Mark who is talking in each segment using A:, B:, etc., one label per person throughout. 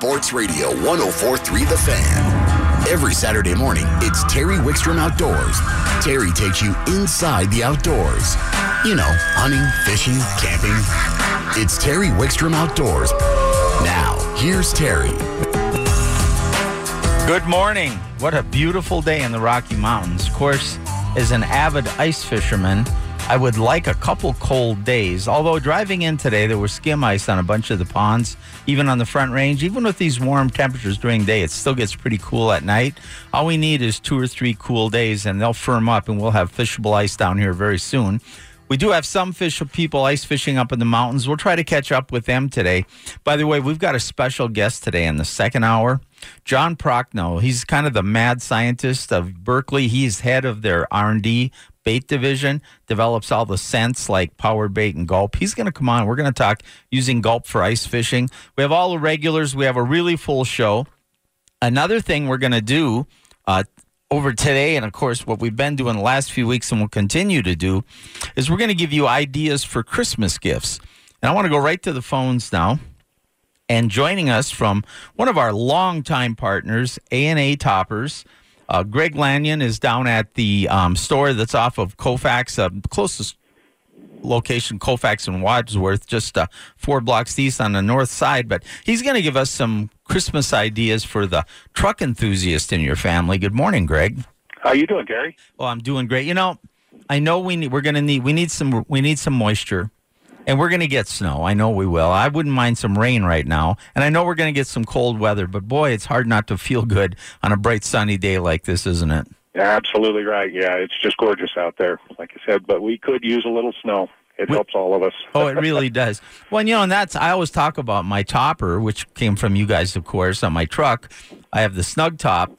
A: Sports Radio 1043 The Fan. Every Saturday morning, it's Terry Wickstrom Outdoors. Terry takes you inside the outdoors. You know, hunting, fishing, camping. It's Terry Wickstrom Outdoors. Now, here's Terry.
B: Good morning. What a beautiful day in the Rocky Mountains. Of course, as an avid ice fisherman, I would like a couple cold days. Although driving in today, there was skim ice on a bunch of the ponds, even on the front range. Even with these warm temperatures during the day, it still gets pretty cool at night. All we need is two or three cool days, and they'll firm up, and we'll have fishable ice down here very soon. We do have some fish people ice fishing up in the mountains. We'll try to catch up with them today. By the way, we've got a special guest today in the second hour. John Prochnow. He's kind of the mad scientist of Berkley. He's head of their R&D bait division, develops all the scents like power bait and gulp. He's going to come on. We're going to talk using gulp for ice fishing. We have all the regulars. We have a really full show. Another thing we're going to do uh, over today, and of course, what we've been doing the last few weeks and will continue to do, is we're going to give you ideas for Christmas gifts. And I want to go right to the phones now. And joining us from one of our longtime partners, A&A Toppers, uh, Greg Lanyon is down at the um, store that's off of Colfax, uh, closest location, Colfax and Wadsworth, just uh, four blocks east on the north side. But he's going to give us some Christmas ideas for the truck enthusiast in your family. Good morning, Greg.
C: How you doing, Gary?
B: Well, I'm doing great. You know, I know we need, we're going to need we need some we need some moisture and we're going to get snow. I know we will. I wouldn't mind some rain right now. And I know we're going to get some cold weather, but boy, it's hard not to feel good on a bright sunny day like this, isn't it?
C: Yeah, absolutely right. Yeah, it's just gorgeous out there, like I said, but we could use a little snow. It we, helps all of us.
B: oh, it really does. Well, you know, and that's I always talk about my topper, which came from you guys, of course, on my truck. I have the snug top,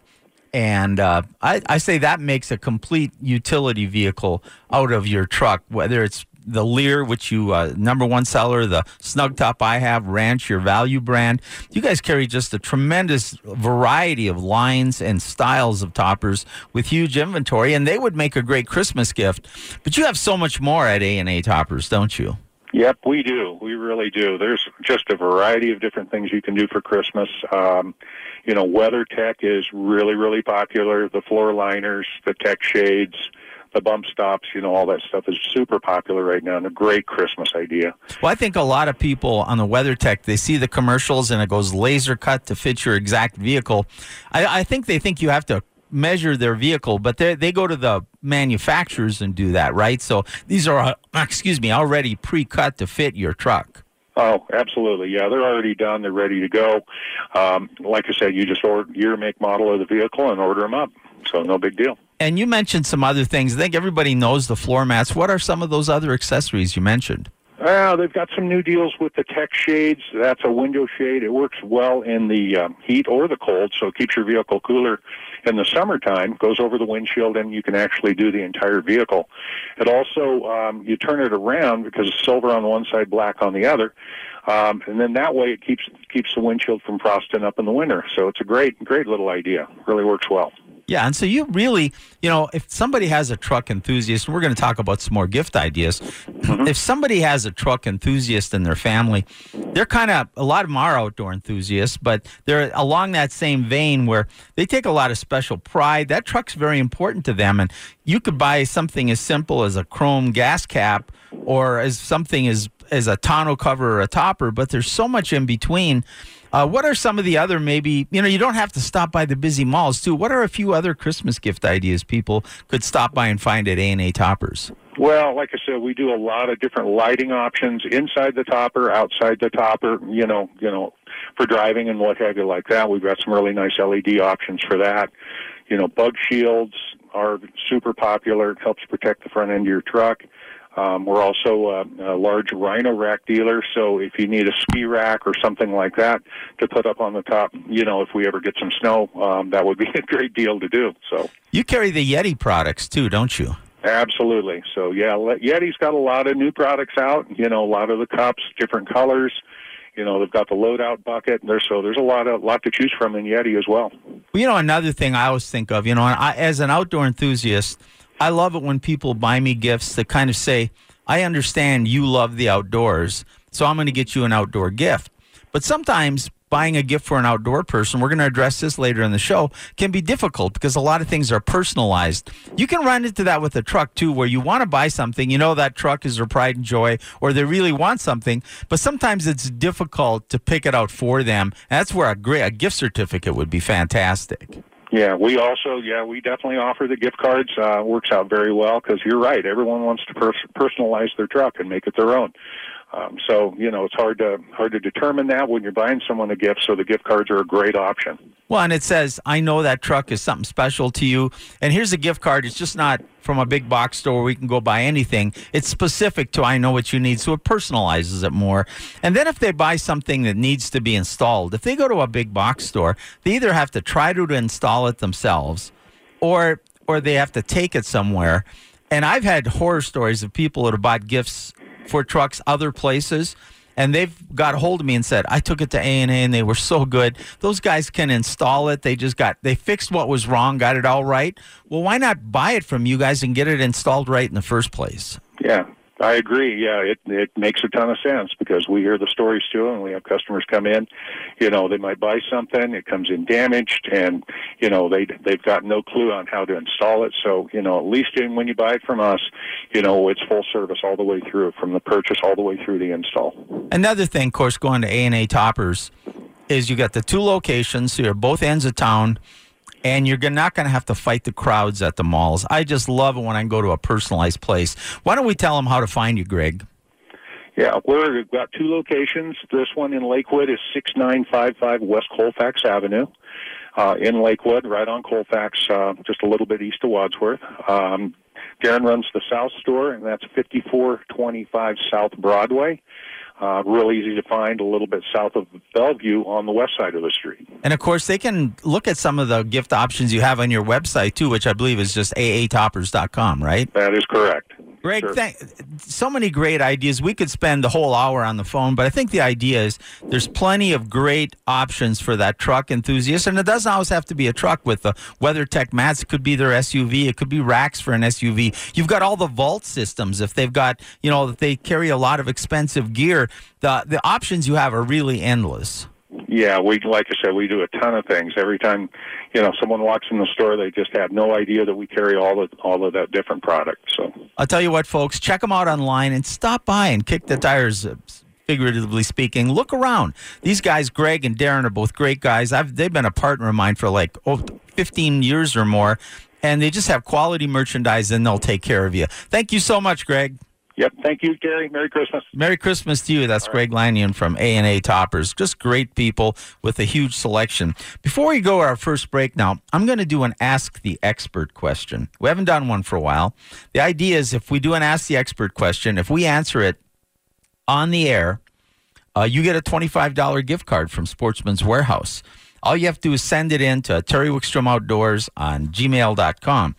B: and uh, I, I say that makes a complete utility vehicle out of your truck, whether it's the Leer, which you uh, number one seller, the Snug Top I have, Ranch, your value brand. You guys carry just a tremendous variety of lines and styles of toppers with huge inventory, and they would make a great Christmas gift. But you have so much more at A and A Toppers, don't you?
C: Yep, we do. We really do. There's just a variety of different things you can do for Christmas. Um, you know, WeatherTech is really, really popular. The floor liners, the tech shades the bump stops, you know, all that stuff is super popular right now and a great Christmas idea.
B: Well, I think a lot of people on the WeatherTech, they see the commercials and it goes laser cut to fit your exact vehicle. I, I think they think you have to measure their vehicle, but they they go to the manufacturers and do that, right? So these are, uh, excuse me, already pre-cut to fit your truck.
C: Oh, absolutely. Yeah, they're already done. They're ready to go. Um, like I said, you just order year, make, model of the vehicle and order them up. So no big deal.
B: And you mentioned some other things. I think everybody knows the floor mats. What are some of those other accessories you mentioned?
C: Well, they've got some new deals with the tech shades. That's a window shade. It works well in the um, heat or the cold, so it keeps your vehicle cooler in the summertime. Goes over the windshield, and you can actually do the entire vehicle. It also um, you turn it around because it's silver on one side, black on the other, um, and then that way it keeps keeps the windshield from frosting up in the winter. So it's a great great little idea. Really works well.
B: Yeah, and so you really, you know, if somebody has a truck enthusiast, and we're going to talk about some more gift ideas. Mm-hmm. If somebody has a truck enthusiast in their family, they're kind of a lot of them are outdoor enthusiasts, but they're along that same vein where they take a lot of special pride. That truck's very important to them, and you could buy something as simple as a chrome gas cap or as something as as a tonneau cover or a topper, but there's so much in between uh, what are some of the other maybe, you know, you don't have to stop by the busy malls too. What are a few other Christmas gift ideas people could stop by and find at A&A Toppers?
C: Well, like I said, we do a lot of different lighting options inside the topper, outside the topper, you know, you know, for driving and what have you like that. We've got some really nice LED options for that. You know, bug shields are super popular. Helps protect the front end of your truck. Um, we're also a, a large rhino rack dealer, so if you need a ski rack or something like that to put up on the top, you know, if we ever get some snow, um, that would be a great deal to do. So
B: you carry the Yeti products too, don't you?
C: Absolutely. So yeah, Yeti's got a lot of new products out. You know, a lot of the cups, different colors. You know, they've got the loadout bucket. There's so there's a lot of lot to choose from in Yeti as well.
B: Well, you know, another thing I always think of, you know, I, as an outdoor enthusiast I love it when people buy me gifts that kind of say, I understand you love the outdoors, so I'm going to get you an outdoor gift. But sometimes buying a gift for an outdoor person, we're going to address this later in the show, can be difficult because a lot of things are personalized. You can run into that with a truck too, where you want to buy something, you know that truck is their pride and joy, or they really want something, but sometimes it's difficult to pick it out for them. That's where a great a gift certificate would be fantastic.
C: Yeah, we also, yeah, we definitely offer the gift cards. Uh, works out very well because you're right. Everyone wants to pers- personalize their truck and make it their own. Um, so you know it's hard to hard to determine that when you're buying someone a gift. So the gift cards are a great option.
B: Well, and it says, "I know that truck is something special to you." And here's a gift card. It's just not from a big box store where we can go buy anything. It's specific to I know what you need, so it personalizes it more. And then if they buy something that needs to be installed, if they go to a big box store, they either have to try to install it themselves, or or they have to take it somewhere. And I've had horror stories of people that have bought gifts for trucks other places and they've got a hold of me and said i took it to a&a and they were so good. Those guys can install it. They just got they fixed what was wrong got it all right. Well why not buy it from you guys and get it installed right in the first place?
C: Yeah I agree. Yeah, it it makes a ton of sense because we hear the stories too, and we have customers come in. You know, they might buy something, it comes in damaged, and you know they they've got no clue on how to install it. So you know, at least in, when you buy it from us, you know it's full service all the way through, from the purchase all the way through the install.
B: Another thing, of course, going to A and A Toppers is you got the two locations. So you're both ends of town and you're not going to have to fight the crowds at the malls. I just love it when I go to a personalized place. Why don't we tell them how to find you, Greg?
C: Yeah, we've got two locations. This one in Lakewood is 6955 West Colfax Avenue. Uh, in Lakewood, right on Colfax, uh, just a little bit east of Wadsworth. Um, Darren runs the South store, and that's 5425 South Broadway. Uh, real easy to find a little bit south of Bellevue on the west side of the street.
B: And of course, they can look at some of the gift options you have on your website too, which I believe is just aatoppers.com, right?
C: That is correct.
B: Greg, sure. thank, so many great ideas. We could spend the whole hour on the phone, but I think the idea is there's plenty of great options for that truck enthusiast, and it doesn't always have to be a truck with the WeatherTech mats. It could be their SUV. It could be racks for an SUV. You've got all the vault systems. If they've got, you know, they carry a lot of expensive gear, the the options you have are really endless.
C: Yeah, we like I said, we do a ton of things. Every time, you know, someone walks in the store, they just have no idea that we carry all of all of that different product. So
B: I'll tell you what, folks, check them out online and stop by and kick the tires. Uh, figuratively speaking, look around. These guys, Greg and Darren, are both great guys. I've they've been a partner of mine for like oh, 15 years or more, and they just have quality merchandise and they'll take care of you. Thank you so much, Greg.
C: Yep. Thank you, Gary. Merry Christmas.
B: Merry Christmas to you. That's All Greg right. Lanyon from A and A Toppers. Just great people with a huge selection. Before we go our first break now, I'm going to do an Ask the Expert question. We haven't done one for a while. The idea is if we do an Ask the Expert question, if we answer it on the air, uh, you get a $25 gift card from Sportsman's Warehouse. All you have to do is send it in to Terry Wickstrom Outdoors on gmail.com.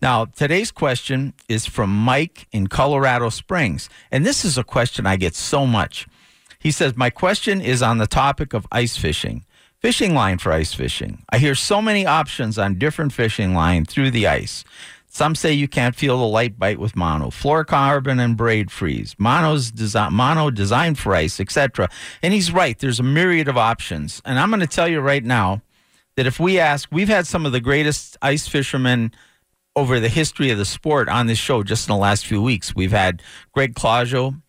B: Now, today's question is from Mike in Colorado Springs. And this is a question I get so much. He says, My question is on the topic of ice fishing. Fishing line for ice fishing. I hear so many options on different fishing line through the ice. Some say you can't feel the light bite with mono, fluorocarbon and braid freeze, mono's mono designed for ice, etc. And he's right. There's a myriad of options. And I'm going to tell you right now that if we ask, we've had some of the greatest ice fishermen over the history of the sport on this show just in the last few weeks. We've had Greg Clusiau,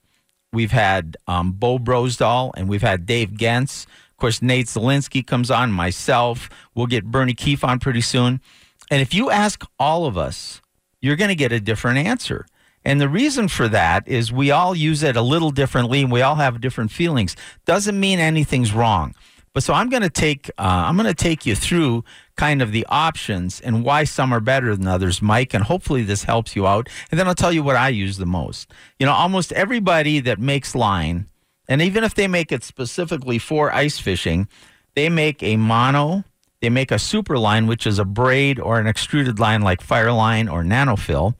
B: we've had um, Bro Brosdahl, and we've had Dave Genz. Of course, Nate Zelinsky comes on, myself. We'll get Bernie Keefe on pretty soon. And if you ask all of us, you're going to get a different answer. And the reason for that is we all use it a little differently and we all have different feelings. Doesn't mean anything's wrong. But so I'm going to take uh, I'm going to take you through kind of the options and why some are better than others, Mike. And hopefully this helps you out. And then I'll tell you what I use the most. You know, almost everybody that makes line, and even if they make it specifically for ice fishing, they make a mono. They make a super line, which is a braid or an extruded line like Fireline or NanoFil,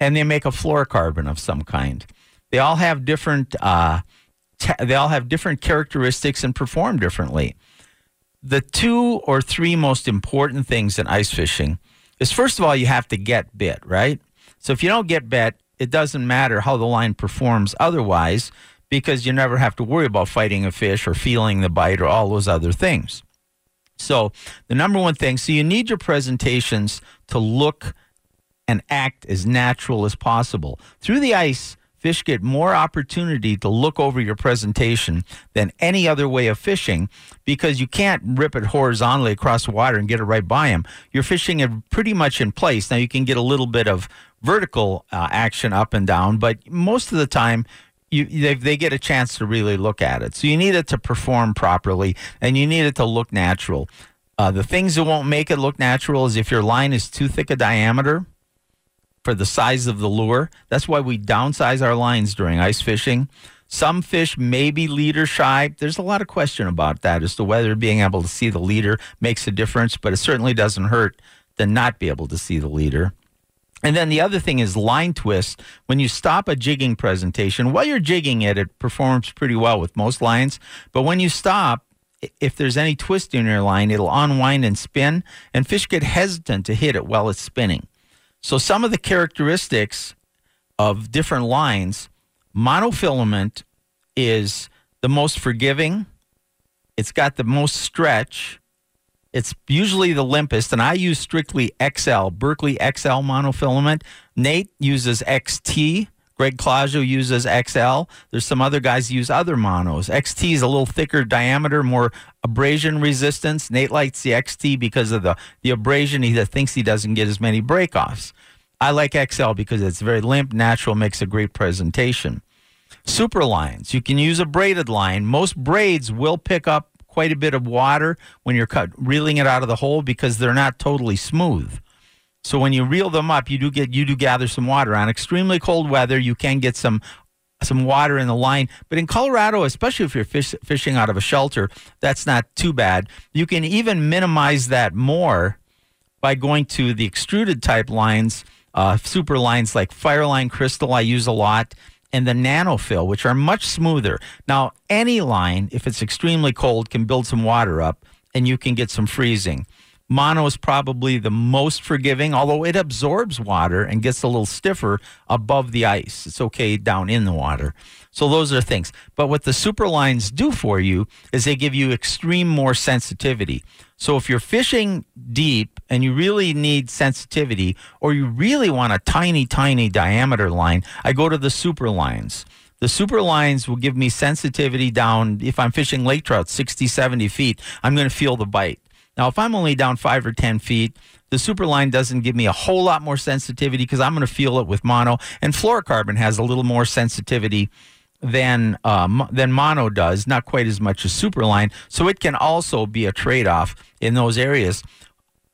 B: and they make a fluorocarbon of some kind. They all have different. Uh, they all have different characteristics and perform differently. The two or three most important things in ice fishing is first of all, you have to get bit, right? So if you don't get bit, it doesn't matter how the line performs otherwise because you never have to worry about fighting a fish or feeling the bite or all those other things. So, the number one thing, so you need your presentations to look and act as natural as possible. Through the ice, fish get more opportunity to look over your presentation than any other way of fishing because you can't rip it horizontally across the water and get it right by them. You're fishing it pretty much in place. Now, you can get a little bit of vertical uh, action up and down, but most of the time, you, they, they get a chance to really look at it. So you need it to perform properly and you need it to look natural. Uh, the things that won't make it look natural is if your line is too thick a diameter for the size of the lure. That's why we downsize our lines during ice fishing. Some fish may be leader shy. There's a lot of question about that as to whether being able to see the leader makes a difference, but it certainly doesn't hurt to not be able to see the leader. And then the other thing is line twist. When you stop a jigging presentation, while you're jigging it, it performs pretty well with most lines. But when you stop, if there's any twist in your line, it'll unwind and spin, and fish get hesitant to hit it while it's spinning. So some of the characteristics of different lines, monofilament is the most forgiving. It's got the most stretch. It's usually the limpest, and I use strictly XL, Berkley XL monofilament. Nate uses XT. Greg Clusiau uses XL. There's some other guys use other monos. XT is a little thicker diameter, more abrasion resistance. Nate likes the XT because of the, the abrasion. He thinks he doesn't get as many breakoffs. I like XL because it's very limp, natural, makes a great presentation. Super lines. You can use a braided line. Most braids will pick up quite a bit of water when you're cut, reeling it out of the hole because they're not totally smooth. So when you reel them up, you do get you do gather some water. On extremely cold weather, you can get some some water in the line. But in Colorado, especially if you're fish, fishing out of a shelter, that's not too bad. You can even minimize that more by going to the extruded type lines, uh, super lines like Fireline Crystal. I use a lot. And the NanoFil, which are much smoother. Now, any line, if it's extremely cold, can build some water up and you can get some freezing. Mono is probably the most forgiving, although it absorbs water and gets a little stiffer above the ice. It's okay down in the water. So those are things. But what the super lines do for you is they give you extreme more sensitivity. So if you're fishing deep and you really need sensitivity or you really want a tiny, tiny diameter line, I go to the super lines. The super lines will give me sensitivity down. If I'm fishing lake trout 60, 70 feet, I'm going to feel the bite. Now, if I'm only down five or 10 feet, the super line doesn't give me a whole lot more sensitivity because I'm going to feel it with mono. And fluorocarbon has a little more sensitivity than uh, than mono does, not quite as much as superline. So it can also be a trade off in those areas.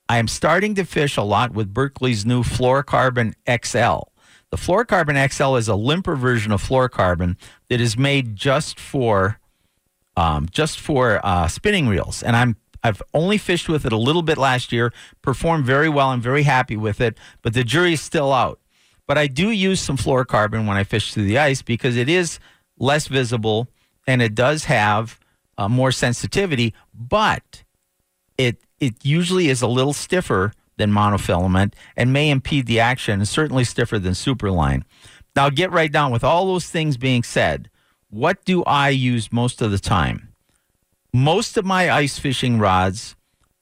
B: I am starting to fish a lot with Berkley's new fluorocarbon XL. The fluorocarbon XL is a limper version of fluorocarbon that is made just for um, just for uh, spinning reels, and I'm I've only fished with it a little bit last year, performed very well. I'm very happy with it, but the jury's still out. But I do use some fluorocarbon when I fish through the ice because it is less visible and it does have uh, more sensitivity, but it it usually is a little stiffer than monofilament and may impede the action, and certainly stiffer than superline. Now, get right down with all those things being said. What do I use most of the time? Most of my ice fishing rods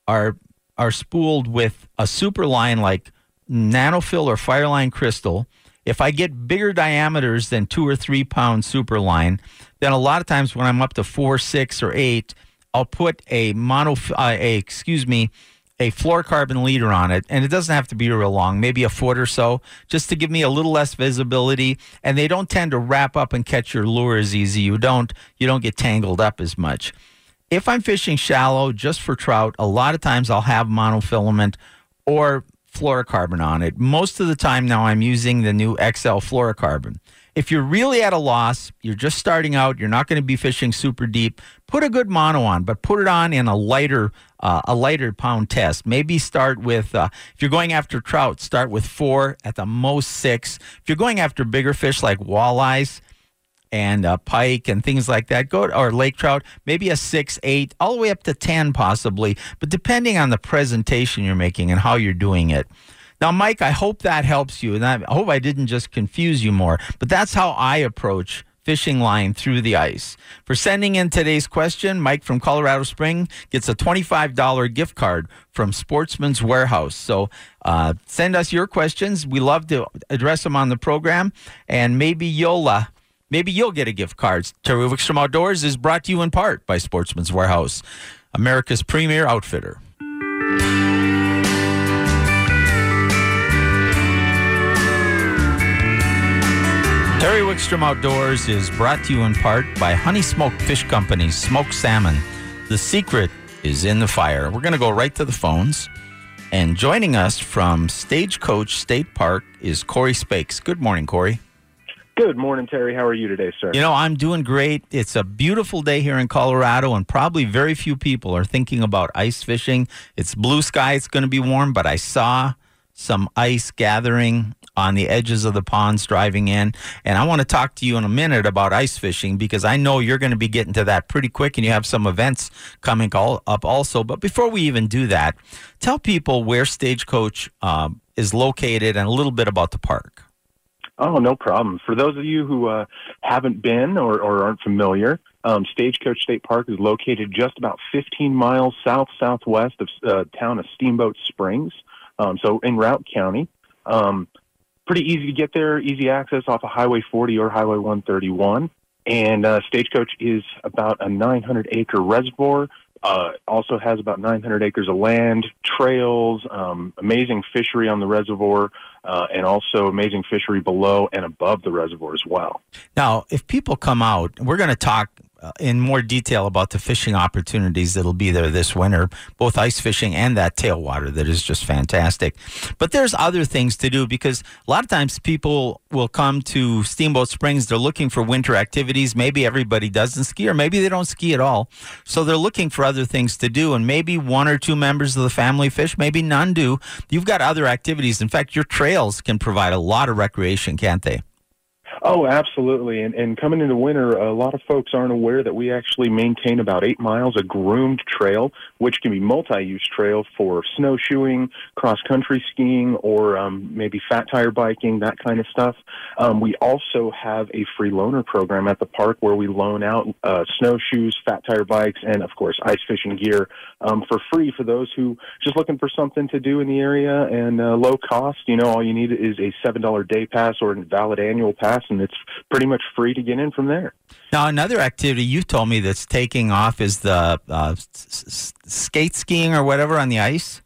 B: are are spooled with a super line like NanoFil or Fireline Crystal if I get bigger diameters than two or three pound super line, then a lot of times when I'm up to four, six, or eight, I'll put a mono, uh, a excuse me, a fluorocarbon leader on it, and it doesn't have to be real long, maybe a foot or so, just to give me a little less visibility. And they don't tend to wrap up and catch your lure as easy. You don't you don't get tangled up as much. If I'm fishing shallow just for trout, a lot of times I'll have monofilament or fluorocarbon on it. Most of the time now, I'm using the new XL fluorocarbon. If you're really at a loss, you're just starting out, you're not going to be fishing super deep, put a good mono on, but put it on in a lighter uh, a lighter pound test. Maybe start with uh, if you're going after trout, start with four at the most six. If you're going after bigger fish like walleyes, and a pike and things like that. Go to, or lake trout, maybe a six, eight, all the way up to ten possibly, but depending on the presentation you're making and how you're doing it. Now, Mike, I hope that helps you, and I hope I didn't just confuse you more. But that's how I approach fishing line through the ice. For sending in today's question, Mike from Colorado Spring gets a $25 gift card from Sportsman's Warehouse. So uh, send us your questions. We love to address them on the program, and maybe you'll. Maybe you'll get a gift card. Terry Wickstrom Outdoors is brought to you in part by Sportsman's Warehouse, America's premier outfitter. Terry Wickstrom Outdoors is brought to you in part by Honey Smoked Fish Company, smoked salmon. The secret is in the fire. We're going to go right to the phones. And joining us from Stagecoach State Park is Corey Spakes. Good morning, Corey.
D: Good morning, Terry. How are you today, sir?
B: You know, I'm doing great. It's a beautiful day here in Colorado, and probably very few people are thinking about ice fishing. It's blue sky, it's going to be warm, but I saw some ice gathering on the edges of the ponds driving in. And I want to talk to you in a minute about ice fishing because I know you're going to be getting to that pretty quick and you have some events coming all, up also. But before we even do that, tell people where Stagecoach um, is located and a little bit about the park.
D: Oh, no problem. For those of you who uh, haven't been or, or aren't familiar, um, Stagecoach State Park is located just about 15 miles south southwest of uh, town of Steamboat Springs. Um, so in Routt County, um, pretty easy to get there, easy access off of Highway 40 or Highway 131. And uh, Stagecoach is about a 900 acre reservoir. Uh, also has about 900 acres of land, trails, um, amazing fishery on the reservoir, uh, and also amazing fishery below and above the reservoir as well.
B: Now, if people come out, we're going to talk Uh, in more detail about the fishing opportunities that'll be there this winter, both ice fishing and that tailwater that is just fantastic. But there's other things to do because a lot of times people will come to Steamboat Springs, they're looking for winter activities. Maybe everybody doesn't ski or maybe they don't ski at all. So they're looking for other things to do and maybe one or two members of the family fish, maybe none do. You've got other activities. In fact, your trails can provide a lot of recreation, can't they?
D: Oh, absolutely. And, and coming into winter, a lot of folks aren't aware that we actually maintain about eight miles of groomed trail, which can be multi-use trail for snowshoeing, cross-country skiing, or um, maybe fat tire biking, that kind of stuff. Um, we also have a free loaner program at the park where we loan out uh, snowshoes, fat tire bikes, and of course ice fishing gear um, for free for those who just looking for something to do in the area and uh, low cost. You know, all you need is a seven dollar day pass or a valid annual pass and it's pretty much free to get in from there.
B: Now, another activity you told me that's taking off is the uh, s- skate skiing or whatever on the ice.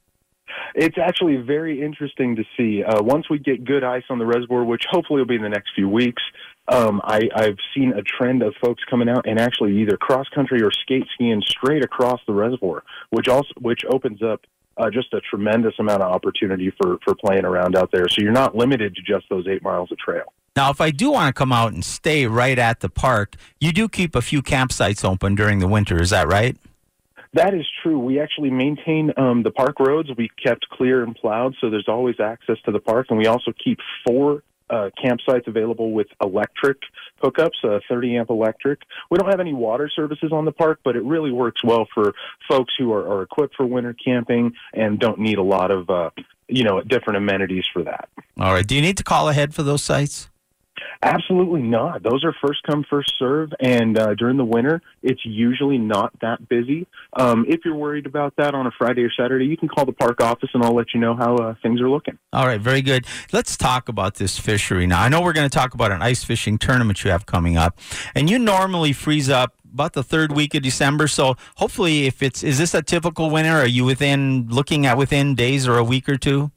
D: It's actually very interesting to see. Uh, once we get good ice on the reservoir, which hopefully will be in the next few weeks, um, I, I've seen a trend of folks coming out and actually either cross country or skate skiing straight across the reservoir, which also which opens up uh, just a tremendous amount of opportunity for for playing around out there. So you're not limited to just those eight miles of trail.
B: Now, if I do want to come out and stay right at the park, you do keep a few campsites open during the winter. Is that right?
D: That is true. We actually maintain um, the park roads. We kept clear and plowed, so there's always access to the park. And we also keep four uh, campsites available with electric hookups, uh, 30 amp electric. We don't have any water services on the park, but it really works well for folks who are, are equipped for winter camping and don't need a lot of, uh, you know, different amenities for that.
B: All right. Do you need to call ahead for those sites?
D: Absolutely not. Those are first come, first serve, and uh, during the winter, it's usually not that busy. Um, if you're worried about that on a Friday or Saturday, you can call the park office, and I'll let you know how uh, things are looking.
B: All right, very good. Let's talk about this fishery now. I know we're going to talk about an ice fishing tournament you have coming up, and you normally freeze up about the third week of December. So hopefully, if it's is this a typical winter? Are you within looking at within days or a week or two?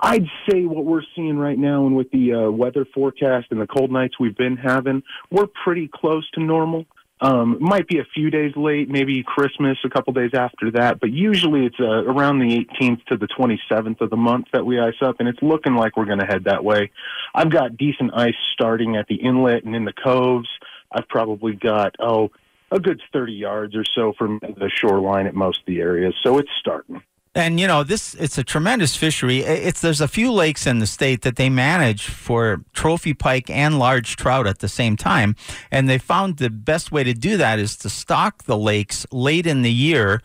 D: I'd say what we're seeing right now, and with the uh, weather forecast and the cold nights we've been having, we're pretty close to normal. Um, might be a few days late, maybe Christmas, a couple days after that, but usually it's uh, around the 18th to the 27th of the month that we ice up, and it's looking like we're going to head that way. I've got decent ice starting at the inlet and in the coves. I've probably got, oh, a good 30 yards or so from the shoreline at most of the areas, so it's starting.
B: And you know, this it's a tremendous fishery. It's there's a few lakes in the state that they manage for trophy pike and large trout at the same time, and they found the best way to do that is to stock the lakes late in the year,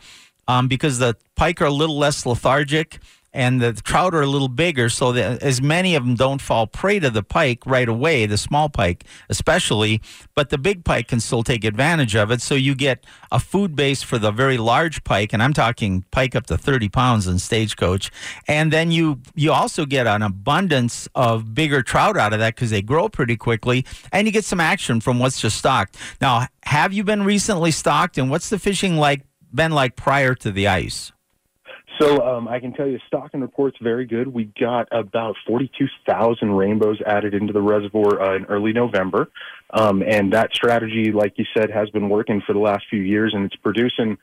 B: um, because the pike are a little less lethargic and the trout are a little bigger, so that as many of them don't fall prey to the pike right away, the small pike especially, but the big pike can still take advantage of it. So you get a food base for the very large pike, and I'm talking pike up to 30 pounds in stagecoach, and then you you also get an abundance of bigger trout out of that because they grow pretty quickly, and you get some action from what's just stocked. Now, have you been recently stocked, and what's the fishing like been like prior to the ice?
D: So um, I can tell you, stocking report's very good. We got about 42,000 rainbows added into the reservoir uh, in early November, um, and that strategy, like you said, has been working for the last few years, and it's producing.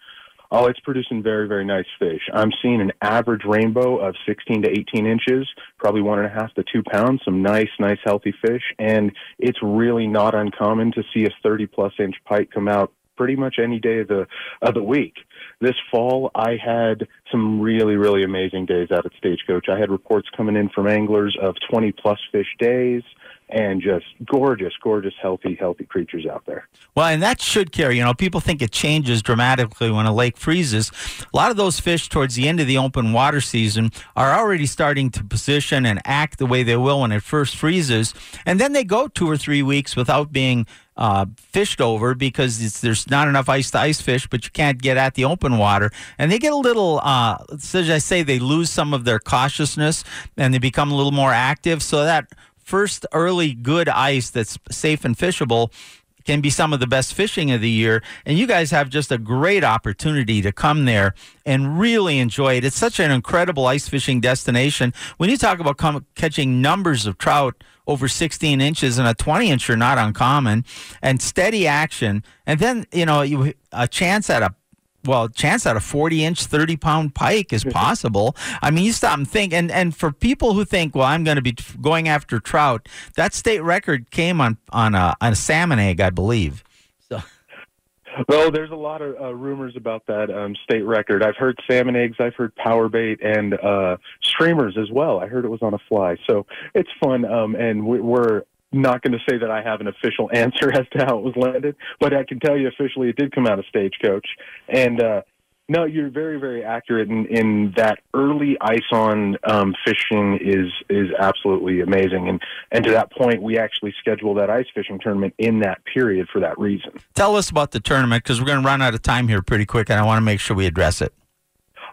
D: Oh, it's producing very, very nice fish. I'm seeing an average rainbow of 16 to 18 inches, probably one and a half to two pounds. Some nice, nice, healthy fish, and it's really not uncommon to see a 30 plus inch pike come out pretty much any day of the of the week. This fall, I had some really really amazing days out at Stagecoach. I had reports coming in from anglers of 20 plus fish days and just gorgeous, gorgeous, healthy, healthy creatures out there.
B: Well, and that should carry. You know, people think it changes dramatically when a lake freezes. A lot of those fish towards the end of the open water season are already starting to position and act the way they will when it first freezes. And then they go two or three weeks without being uh, fished over because there's not enough ice to ice fish, but you can't get at the open water. And they get a little, uh, as I say, they lose some of their cautiousness and they become a little more active. So that first early good ice that's safe and fishable can be some of the best fishing of the year. And you guys have just a great opportunity to come there and really enjoy it. It's such an incredible ice fishing destination. When you talk about come, catching numbers of trout over 16 inches and a 20 inch are not uncommon and steady action, and then, you know, you, a chance at a well, chance at a 40 inch, 30 pound pike is possible. I mean, you stop and think, and, and for people who think, well, I'm going to be going after trout, that state record came on, on, a, on a salmon egg, I believe. So.
D: Well, there's a lot of uh, rumors about that um, state record. I've heard salmon eggs, I've heard power bait, and uh, streamers as well. I heard it was on a fly, so it's fun. Um, and we're not going to say that I have an official answer as to how it was landed, but I can tell you officially it did come out of Stagecoach. And uh, no, you're very, very accurate in, in that early ice on um, fishing is is absolutely amazing. And and to that point, we actually schedule that ice fishing tournament in that period for that reason.
B: Tell us about the tournament because we're going to run out of time here pretty quick, and I want to make sure we address it.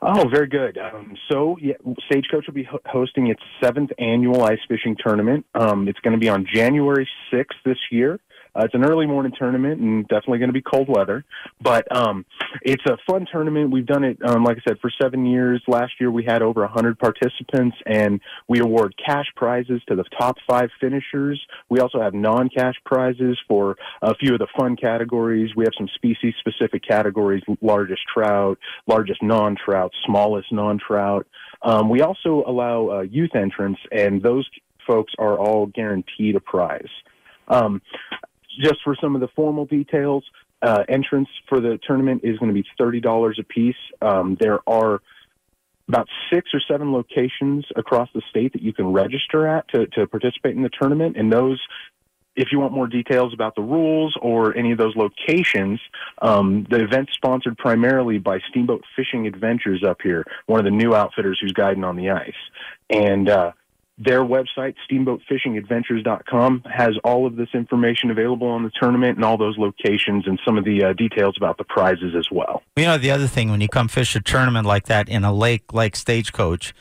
D: Oh, very good. Um, so, yeah, Stagecoach will be ho- hosting its seventh annual ice fishing tournament. Um, it's going to be on January 6th this year. Uh, it's an early morning tournament and definitely going to be cold weather, but um, it's a fun tournament. We've done it, um, like I said, for seven years. Last year we had over 100 participants, and we award cash prizes to the top five finishers. We also have non-cash prizes for a few of the fun categories. We have some species-specific categories: largest trout, largest non-trout, smallest non-trout. Um, we also allow uh, youth entrants, and those folks are all guaranteed a prize. Um, just for some of the formal details, uh, entrance for the tournament is going to be $30 a piece. Um, there are about six or seven locations across the state that you can register at to, to participate in the tournament. And those, if you want more details about the rules or any of those locations, um, the event's sponsored primarily by Steamboat Fishing Adventures up here, one of the new outfitters who's guiding on the ice. And uh, their website, steamboatfishingadventures.com, has all of this information available on the tournament and all those locations and some of the uh, details about the prizes as well.
B: You know, the other thing, when you come fish a tournament like that in a lake like Stagecoach,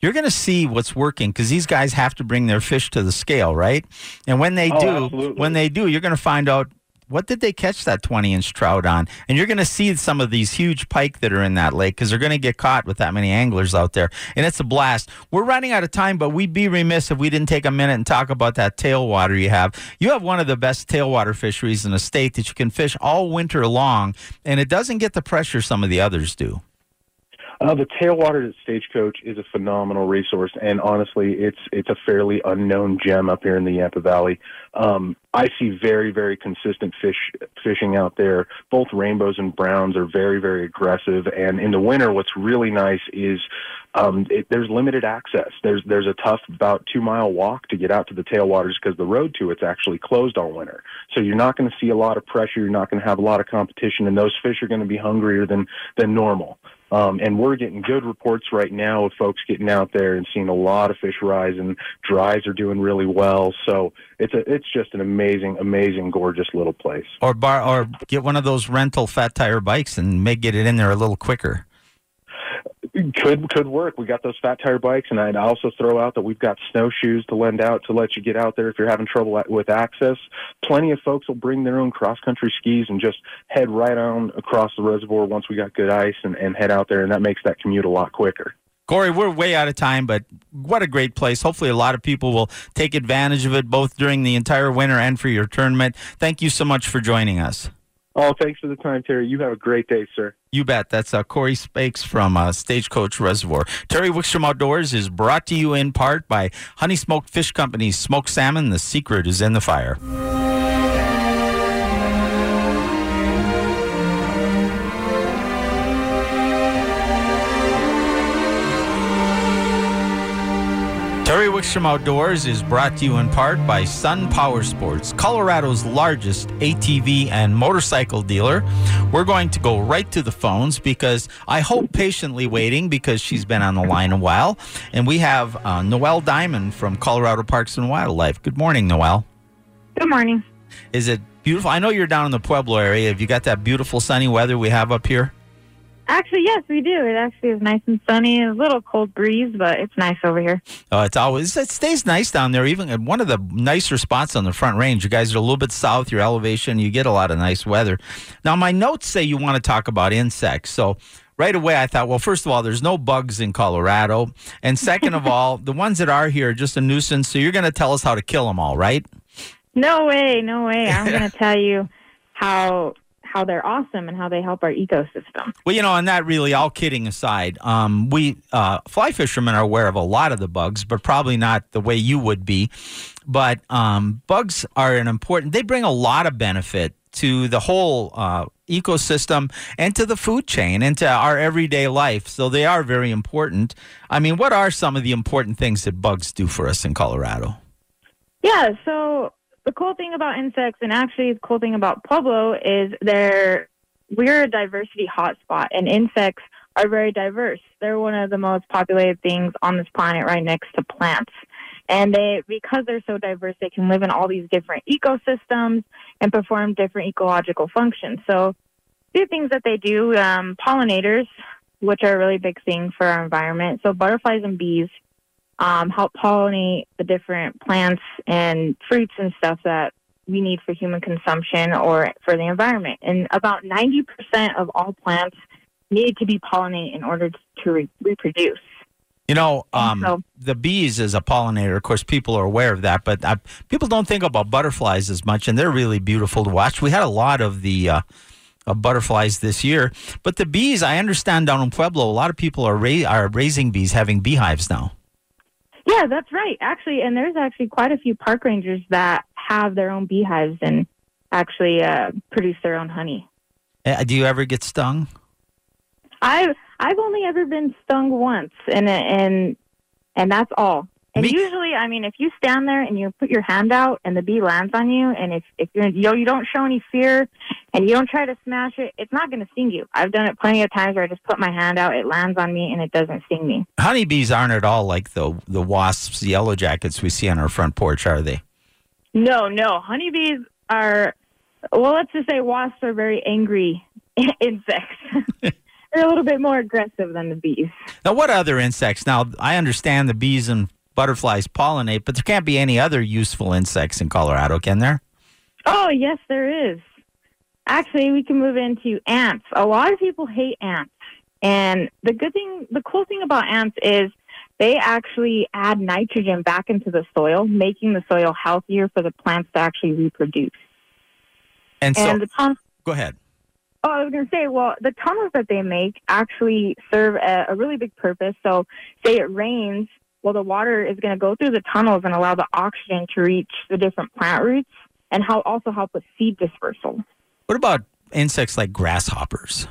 B: you're going to see what's working because these guys have to bring their fish to the scale, right? And when they
D: oh,
B: do,
D: absolutely.
B: when they do, you're going to find out what did they catch that 20 inch trout on? And you're going to see some of these huge pike that are in that lake because they're going to get caught with that many anglers out there. And it's a blast. We're running out of time, but we'd be remiss if we didn't take a minute and talk about that tailwater you have. You have one of the best tailwater fisheries in the state that you can fish all winter long, and it doesn't get the pressure some of the others do.
D: Uh, the tailwater at Stagecoach is a phenomenal resource, and honestly, it's it's a fairly unknown gem up here in the Yampa Valley. Um, I see very very consistent fish fishing out there. Both rainbows and browns are very very aggressive, and in the winter, what's really nice is um, it, there's limited access. There's there's a tough about two mile walk to get out to the tailwaters because the road to it's actually closed all winter. So you're not going to see a lot of pressure. You're not going to have a lot of competition, and those fish are going to be hungrier than than normal. Um, and we're getting good reports right now of folks getting out there and seeing a lot of fish rise, and dries are doing really well. So it's a, it's just an amazing, amazing, gorgeous little place.
B: Or bar, or get one of those rental fat tire bikes and make get it in there a little quicker
D: could could work. We got those fat tire bikes, and I'd also throw out that we've got snowshoes to lend out to let you get out there if you're having trouble with access. Plenty of folks will bring their own cross country skis and just head right on across the reservoir once we got good ice and, and head out there, and that makes that commute a lot quicker.
B: Corey, we're way out of time, but what a great place. Hopefully, a lot of people will take advantage of it both during the entire winter and for your tournament. Thank you so much for joining us.
D: Oh, thanks for the time, Terry. You have a great day, sir.
B: You bet. That's uh, Corey Spakes from uh, Stagecoach Reservoir. Terry Wickstrom Outdoors is brought to you in part by Honey Smoked Fish Company. Smoked salmon, the secret is in the fire. Terry Wickstrom Outdoors is brought to you in part by Sun Power Sports, Colorado's largest ATV and motorcycle dealer. We're going to go right to the phones because I hope patiently waiting because she's been on the line a while. And we have uh, Noelle Diamond from Colorado Parks and Wildlife. Good morning, Noelle.
E: Good morning.
B: Is it beautiful? I know you're down in the Pueblo area. Have you got that beautiful sunny weather we have up here?
E: Actually, yes, we do. It actually is nice and sunny. A little cold breeze, but it's nice over here.
B: Oh, it's always it stays nice down there. Even uh, one of the nicer spots on the Front Range. You guys are a little bit south. Your elevation, you get a lot of nice weather. Now, my notes say you want to talk about insects, so right away I thought, well, first of all, there's no bugs in Colorado, and second of all, the ones that are here are just a nuisance. So you're going to tell us how to kill them all, right?
E: No way, no way. I'm going to tell you how how they're awesome and how they help our ecosystem.
B: Well, you know, and that really, all kidding aside, um, we uh, fly fishermen are aware of a lot of the bugs, but probably not the way you would be. But um, bugs are an important. They bring a lot of benefit to the whole uh, ecosystem and to the food chain and to our everyday life. So they are very important. I mean, what are some of the important things that bugs do for us in Colorado?
E: Yeah, so the cool thing about insects, and actually the cool thing about Pueblo, is they're we're a diversity hotspot, and insects are very diverse. They're one of the most populated things on this planet, right next to plants. And they, because they're so diverse, they can live in all these different ecosystems and perform different ecological functions. So, few things that they do: um, pollinators, which are a really big thing for our environment. So, butterflies and bees um, help pollinate the different plants and fruits and stuff that we need for human consumption or for the environment. And about 90% of all plants need to be pollinated in order to re- reproduce.
B: You know, um, so, the bees is a pollinator. Of course, people are aware of that, but uh, people don't think about butterflies as much, and they're really beautiful to watch. We had a lot of the uh, of butterflies this year, but the bees, I understand down in Pueblo, a lot of people are ra- are raising bees, having beehives now.
E: Yeah, that's right. Actually, and there's actually quite a few park rangers that have their own beehives and actually uh, produce their own honey.
B: Uh, do you ever get stung?
E: I've I've only ever been stung once, and and and that's all. And Me- usually, I mean, if you stand there and you put your hand out and the bee lands on you, and if if you're, you know you don't show any fear and you don't try to smash it, it's not going to sting you. I've done it plenty of times where I just put my hand out, it lands on me, and it doesn't sting me.
B: Honeybees aren't at all like the the wasps, the yellow jackets we see on our front porch, are they?
E: No, no. Honeybees are well. Let's just say wasps are very angry insects. They're a little bit more aggressive than the bees.
B: Now, what other insects? Now, I understand the bees and butterflies pollinate, but there can't be any other useful insects in Colorado, can there?
E: Oh, yes, there is. Actually, we can move into ants. A lot of people hate ants. And the good thing, the cool thing about ants is they actually add nitrogen back into the soil, making the soil healthier for the plants to actually reproduce.
B: And so, and ton- go ahead.
E: Oh, I was going to say, well, the tunnels that they make actually serve a, a really big purpose. So, say it rains, well, the water is going to go through the tunnels and allow the oxygen to reach the different plant roots and how also help with seed dispersal.
B: What about insects like grasshoppers?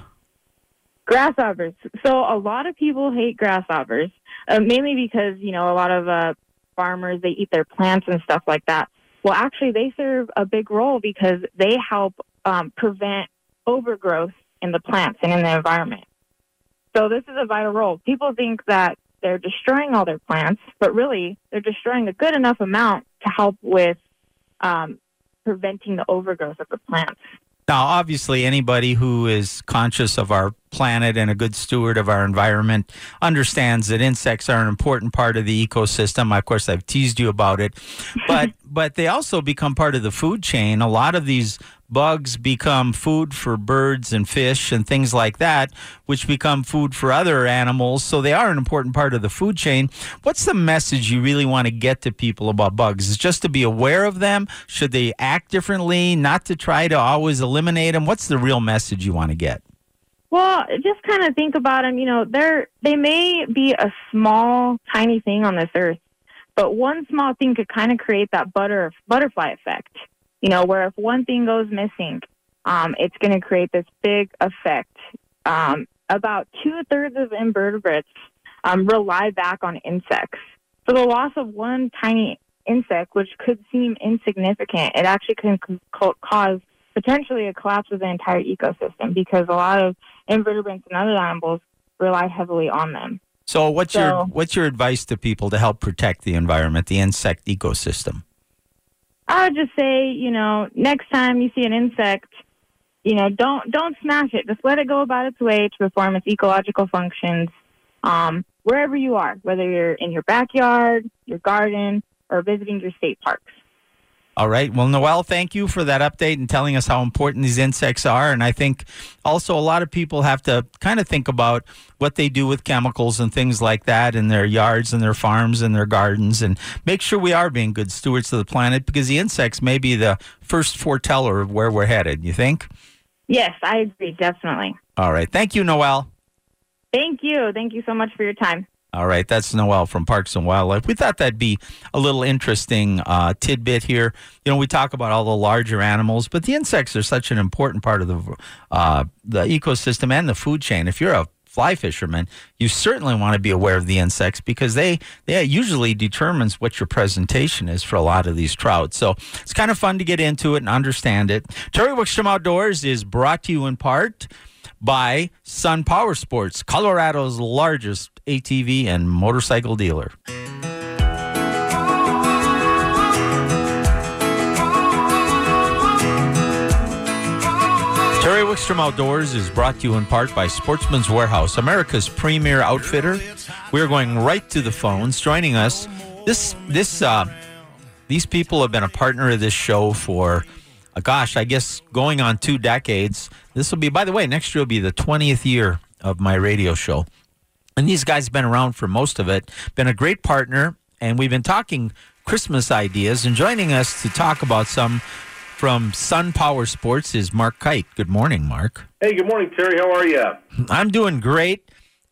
E: Grasshoppers. So a lot of people hate grasshoppers, uh, mainly because you know a lot of uh, farmers they eat their plants and stuff like that. Well, actually, they serve a big role because they help um, prevent overgrowth in the plants and in the environment. So this is a vital role. People think that they're destroying all their plants, but really they're destroying a good enough amount to help with um, preventing the overgrowth of the plants.
B: Now, obviously, anybody who is conscious of our planet and a good steward of our environment understands that insects are an important part of the ecosystem. Of course, I've teased you about it, but but they also become part of the food chain. A lot of these bugs become food for birds and fish and things like that, which become food for other animals. So they are an important part of the food chain. What's the message you really want to get to people about bugs? Is just to be aware of them? Should they act differently? Not to try to always eliminate them? What's the real message you want to get?
E: Well, just kind of think about them. You know, they're they may be a small, tiny thing on this earth, but one small thing could kind of create that butter butterfly effect. You know, where if one thing goes missing, um, it's going to create this big effect. Um, about two thirds of invertebrates um, rely back on insects. So the loss of one tiny insect, which could seem insignificant, it actually can cause potentially a collapse of the entire ecosystem because a lot of invertebrates and other animals rely heavily on them.
B: So what's so, your what's your advice to people to help protect the environment, the insect ecosystem?
E: I would just say, you know, next time you see an insect, you know, don't don't smash it. Just let it go about its way to perform its ecological functions. Um, wherever you are, whether you're in your backyard, your garden, or visiting your state parks.
B: All right. Well, Noel, thank you for that update and telling us how important these insects are. And I think also a lot of people have to kind of think about what they do with chemicals and things like that in their yards and their farms and their gardens and make sure we are being good stewards of the planet because the insects may be the first foreteller of where we're headed. You think?
E: Yes, I agree. Definitely.
B: All right. Thank you, Noel.
E: Thank you. Thank you so much for your time.
B: All right, that's Noel from Parks and Wildlife. We thought that'd be a little interesting uh, tidbit here. You know, we talk about all the larger animals, but the insects are such an important part of the uh, the ecosystem and the food chain. If you're a fly fisherman, you certainly want to be aware of the insects because they they usually determines what your presentation is for a lot of these trout. So it's kind of fun to get into it and understand it. Terry Wickstrom Outdoors is brought to you in part by Sun Power Sports, Colorado's largest ATV and motorcycle dealer. Terry Wickstrom Outdoors is brought to you in part by Sportsman's Warehouse, America's premier outfitter. We're going right to the phones. Joining us, this this uh, these people have been a partner of this show for uh, gosh, I guess going on two decades. This will be, by the way, next year will be the 20th year of my radio show. And these guys have been around for most of it, been a great partner, and we've been talking Christmas ideas. And joining us to talk about some from Sun Power Sports is Mark Kite. Good morning, Mark.
F: Hey, good morning, Terry. How are you?
B: I'm doing great.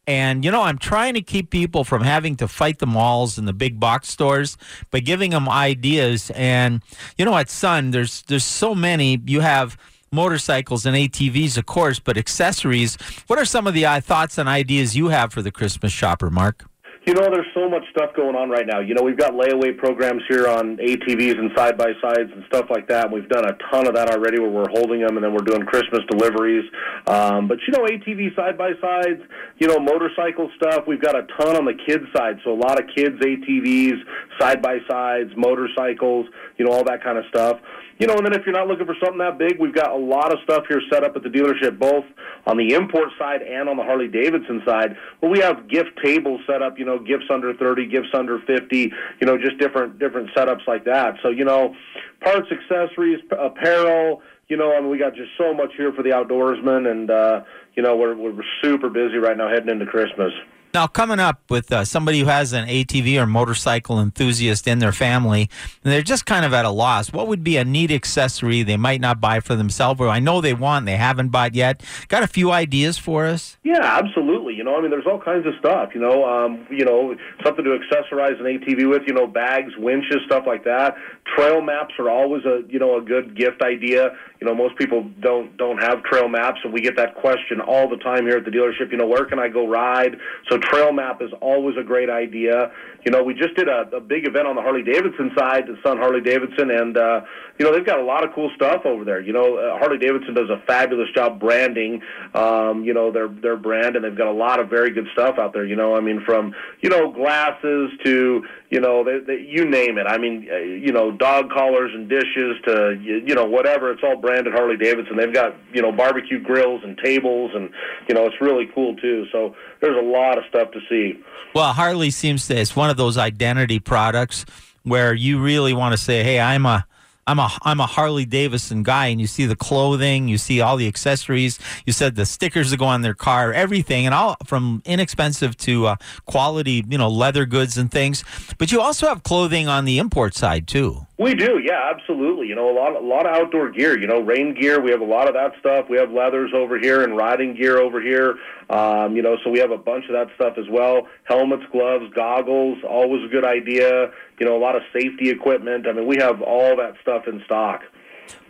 B: And, you know, I'm trying to keep people from having to fight the malls and the big box stores by giving them ideas. And, you know, at Sun, there's, there's so many. You have motorcycles and ATVs, of course, but accessories. What are some of the uh, thoughts and ideas you have for the Christmas shopper, Mark?
F: You know, there's so much stuff going on right now. You know, we've got layaway programs here on ATVs and side by sides and stuff like that. We've done a ton of that already where we're holding them and then we're doing Christmas deliveries. Um, but, you know, ATV side by sides, you know, motorcycle stuff, we've got a ton on the kids' side. So a lot of kids' ATVs, side by sides, motorcycles, you know, all that kind of stuff. You know, and then if you're not looking for something that big, we've got a lot of stuff here set up at the dealership, both on the import side and on the Harley Davidson side, where we have gift tables set up. You know, gifts under thirty, gifts under fifty. You know, just different different setups like that. So you know, parts, accessories, apparel. You know, I mean, we got just so much here for the outdoorsmen, and uh, you know, we're we're super busy right now heading into Christmas.
B: Now, coming up with uh, somebody who has an ATV or motorcycle enthusiast in their family, and they're just kind of at a loss, what would be a neat accessory they might not buy for themselves, or I know they want, they haven't bought yet? Got a few ideas for us?
F: Yeah, absolutely. You know, I mean, there's all kinds of stuff. You know, um, you know, something to accessorize an ATV with. You know, bags, winches, stuff like that. Trail maps are always a you know a good gift idea. you know, most people don't don't have trail maps, and we get that question all the time here at the dealership. You know, where can I go ride? So trail map is always a great idea. You know, we just did a, a big event on the Harley Davidson side, the Sun Harley Davidson, and uh, you know they've got a lot of cool stuff over there. You know, uh, Harley Davidson does a fabulous job branding, um, you know, their their brand, and they've got a lot of very good stuff out there. You know, I mean, from you know glasses to you know, they, they, you name it. I mean, uh, you know, dog collars and dishes to you, you know whatever. It's all branded Harley Davidson. They've got you know barbecue grills and tables, and you know it's really cool too. So there's a lot of stuff to see.
B: Well, Harley seems to it's one of those identity products where you really want to say, "Hey, I'm a I'm a I'm a Harley Davidson guy, and you see the clothing, you see all the accessories. You said the stickers that go on their car, everything, and all from inexpensive to uh, quality, you know, leather goods and things. But you also have clothing on the import side too.
F: We do, yeah, absolutely. You know, a lot, a lot of outdoor gear. You know, rain gear. We have a lot of that stuff. We have leathers over here and riding gear over here. Um, you know, so we have a bunch of that stuff as well. Helmets, gloves, goggles. Always a good idea. You know, a lot of safety equipment. I mean, we have all that stuff in stock.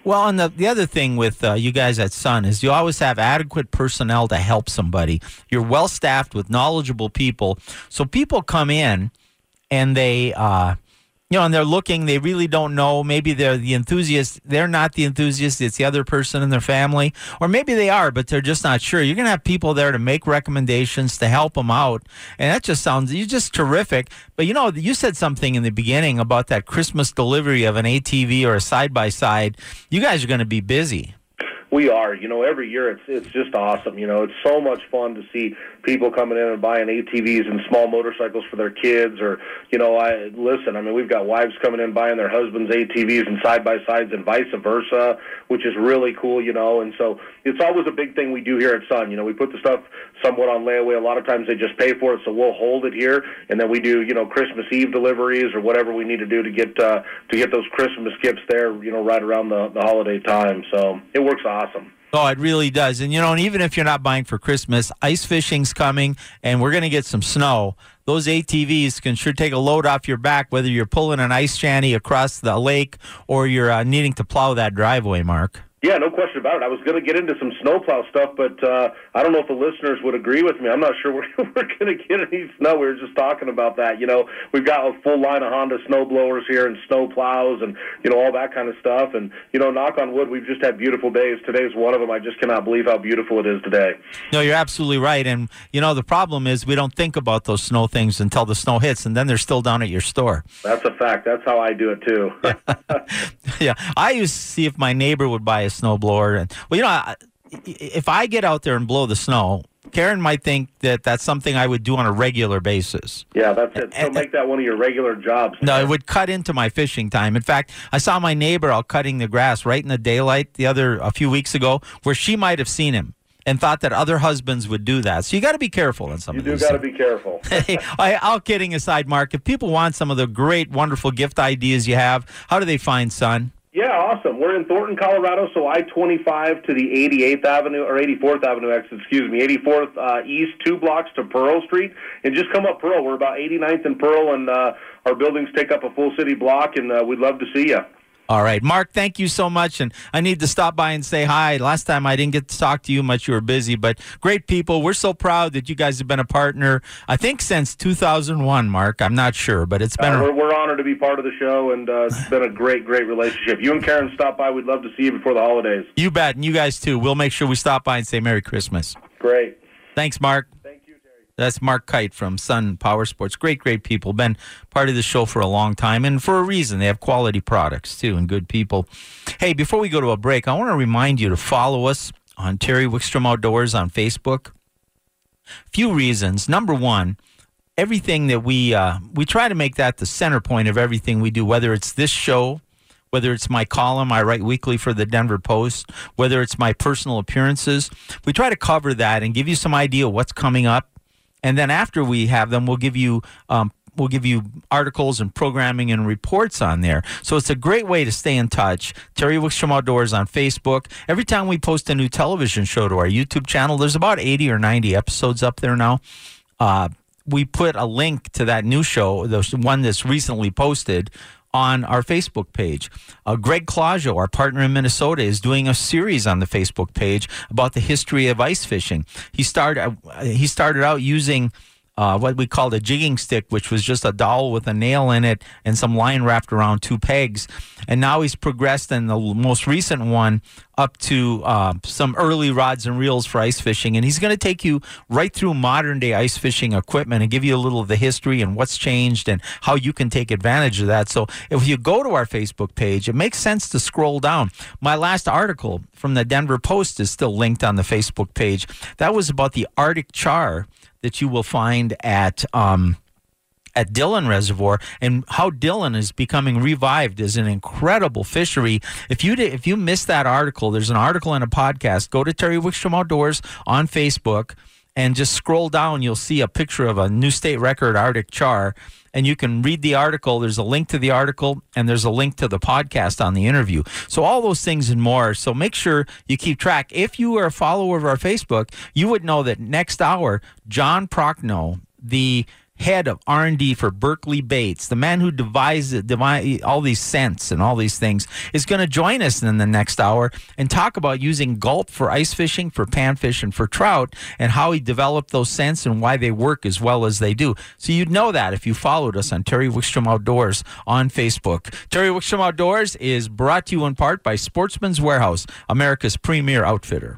B: Well, and the, the other thing with uh, you guys at Sun is you always have adequate personnel to help somebody. You're well staffed with knowledgeable people. So people come in and they, uh, you know, and they're looking, they really don't know. Maybe they're the enthusiast. They're not the enthusiast. It's the other person in their family. Or maybe they are, but they're just not sure. You're going to have people there to make recommendations to help them out. And that just sounds, you're just terrific. But you know, you said something in the beginning about that Christmas delivery of an ATV or a side by side. You guys are going to be busy.
F: We are. You know, every year it's it's just awesome. You know, it's so much fun to see people coming in and buying ATVs and small motorcycles for their kids, or you know, I listen. I mean, we've got wives coming in buying their husbands' ATVs and side by sides, and vice versa, which is really cool. You know, and so it's always a big thing we do here at Sun. You know, we put the stuff somewhat on layaway. A lot of times they just pay for it, so we'll hold it here, and then we do you know Christmas Eve deliveries or whatever we need to do to get uh, to get those Christmas gifts there. You know, right around the the holiday time. So it works awesome.
B: Oh, it really does. And you know, and even if you're not buying for Christmas, ice fishing's coming and we're going to get some snow. Those ATVs can sure take a load off your back, whether you're pulling an ice shanty across the lake or you're uh, needing to plow that driveway, Mark.
F: Yeah, no question about it. I was going to get into some snowplow stuff, but uh, I don't know if the listeners would agree with me. I'm not sure we're, we're going to get any snow. We were just talking about that. You know, we've got a full line of Honda snow blowers here and snow plows and, you know, all that kind of stuff. And, you know, knock on wood, we've just had beautiful days. Today's one of them. I just cannot believe how beautiful it is today.
B: No, you're absolutely right. And, you know, the problem is we don't think about those snow things until the snow hits, and then they're still down at your store.
F: That's a fact. That's how I do it, too.
B: yeah. I used to see if my neighbor would buy a snowblower. And, well, you know, I, if I get out there and blow the snow, Karen might think that that's something I would do on a regular basis.
F: Yeah, that's it. So make that one of your regular jobs.
B: No, it would cut into my fishing time. In fact, I saw my neighbor out cutting the grass right in the daylight the other a few weeks ago, where she might have seen him and thought that other husbands would do that. So you got to be careful in some
F: You
B: of
F: do got to be careful.
B: Hey, I, all kidding aside, Mark, if people want some of the great, wonderful gift ideas you have, how do they find Sun?
F: Yeah, awesome. We're in Thornton, Colorado, so I 25 to the 88th Avenue, or 84th Avenue exit, excuse me, 84th uh, East, two blocks to Pearl Street. And just come up Pearl. We're about 89th and Pearl, and uh, our buildings take up a full city block, and uh, we'd love to see you.
B: All right, Mark, thank you so much. And I need to stop by and say hi. Last time I didn't get to talk to you much. You were busy, but great people. We're so proud that you guys have been a partner, I think, since 2001, Mark. I'm not sure, but it's been.
F: Uh,
B: a-
F: we're, we're honored to be part of the show, and uh, it's been a great, great relationship. You and Karen stop by. We'd love to see you before the holidays.
B: you bet. And you guys too. We'll make sure we stop by and say Merry Christmas.
F: Great.
B: Thanks, Mark. That's Mark Kite from Sun Power Sports. Great, great people. Been part of the show for a long time and for a reason. They have quality products too and good people. Hey, before we go to a break, I want to remind you to follow us on Terry Wickstrom Outdoors on Facebook. Few reasons. Number one, everything that we uh, we try to make that the center point of everything we do, whether it's this show, whether it's my column I write weekly for the Denver Post, whether it's my personal appearances. We try to cover that and give you some idea what's coming up. And then after we have them, we'll give you um, we'll give you articles and programming and reports on there. So it's a great way to stay in touch. Terry Wickstrom Outdoors on Facebook. Every time we post a new television show to our YouTube channel, there's about 80 or 90 episodes up there now. Uh, we put a link to that new show, the one that's recently posted, on our Facebook page. Uh, Greg Clusiau, our partner in Minnesota, is doing a series on the Facebook page about the history of ice fishing. He started uh, he started out using uh, what we called a jigging stick, which was just a dowel with a nail in it and some line wrapped around two pegs. And now he's progressed in the most recent one up to uh, some early rods and reels for ice fishing. And he's going to take you right through modern day ice fishing equipment and give you a little of the history and what's changed and how you can take advantage of that. So if you go to our Facebook page, it makes sense to scroll down. My last article from the Denver Post is still linked on the Facebook page. That was about the Arctic char that you will find at um, at Dillon Reservoir and how Dillon is becoming revived as an incredible fishery. If you if you missed that article, there's an article and a podcast. Go to Terry Wickstrom Outdoors on Facebook and just scroll down. You'll see a picture of a new state record Arctic char and you can read the article. There's a link to the article and there's a link to the podcast on the interview. So all those things and more. So make sure you keep track. If you are a follower of our Facebook, you would know that next hour, John Prochnow, the head of R&D for Berkley Baits, the man who devised, all these scents and all these things, is going to join us in the next hour and talk about using gulp for ice fishing, for panfish, and for trout, and how he developed those scents and why they work as well as they do. So you'd know that if you followed us on Terry Wickstrom Outdoors on Facebook. Terry Wickstrom Outdoors is brought to you in part by Sportsman's Warehouse, America's premier outfitter.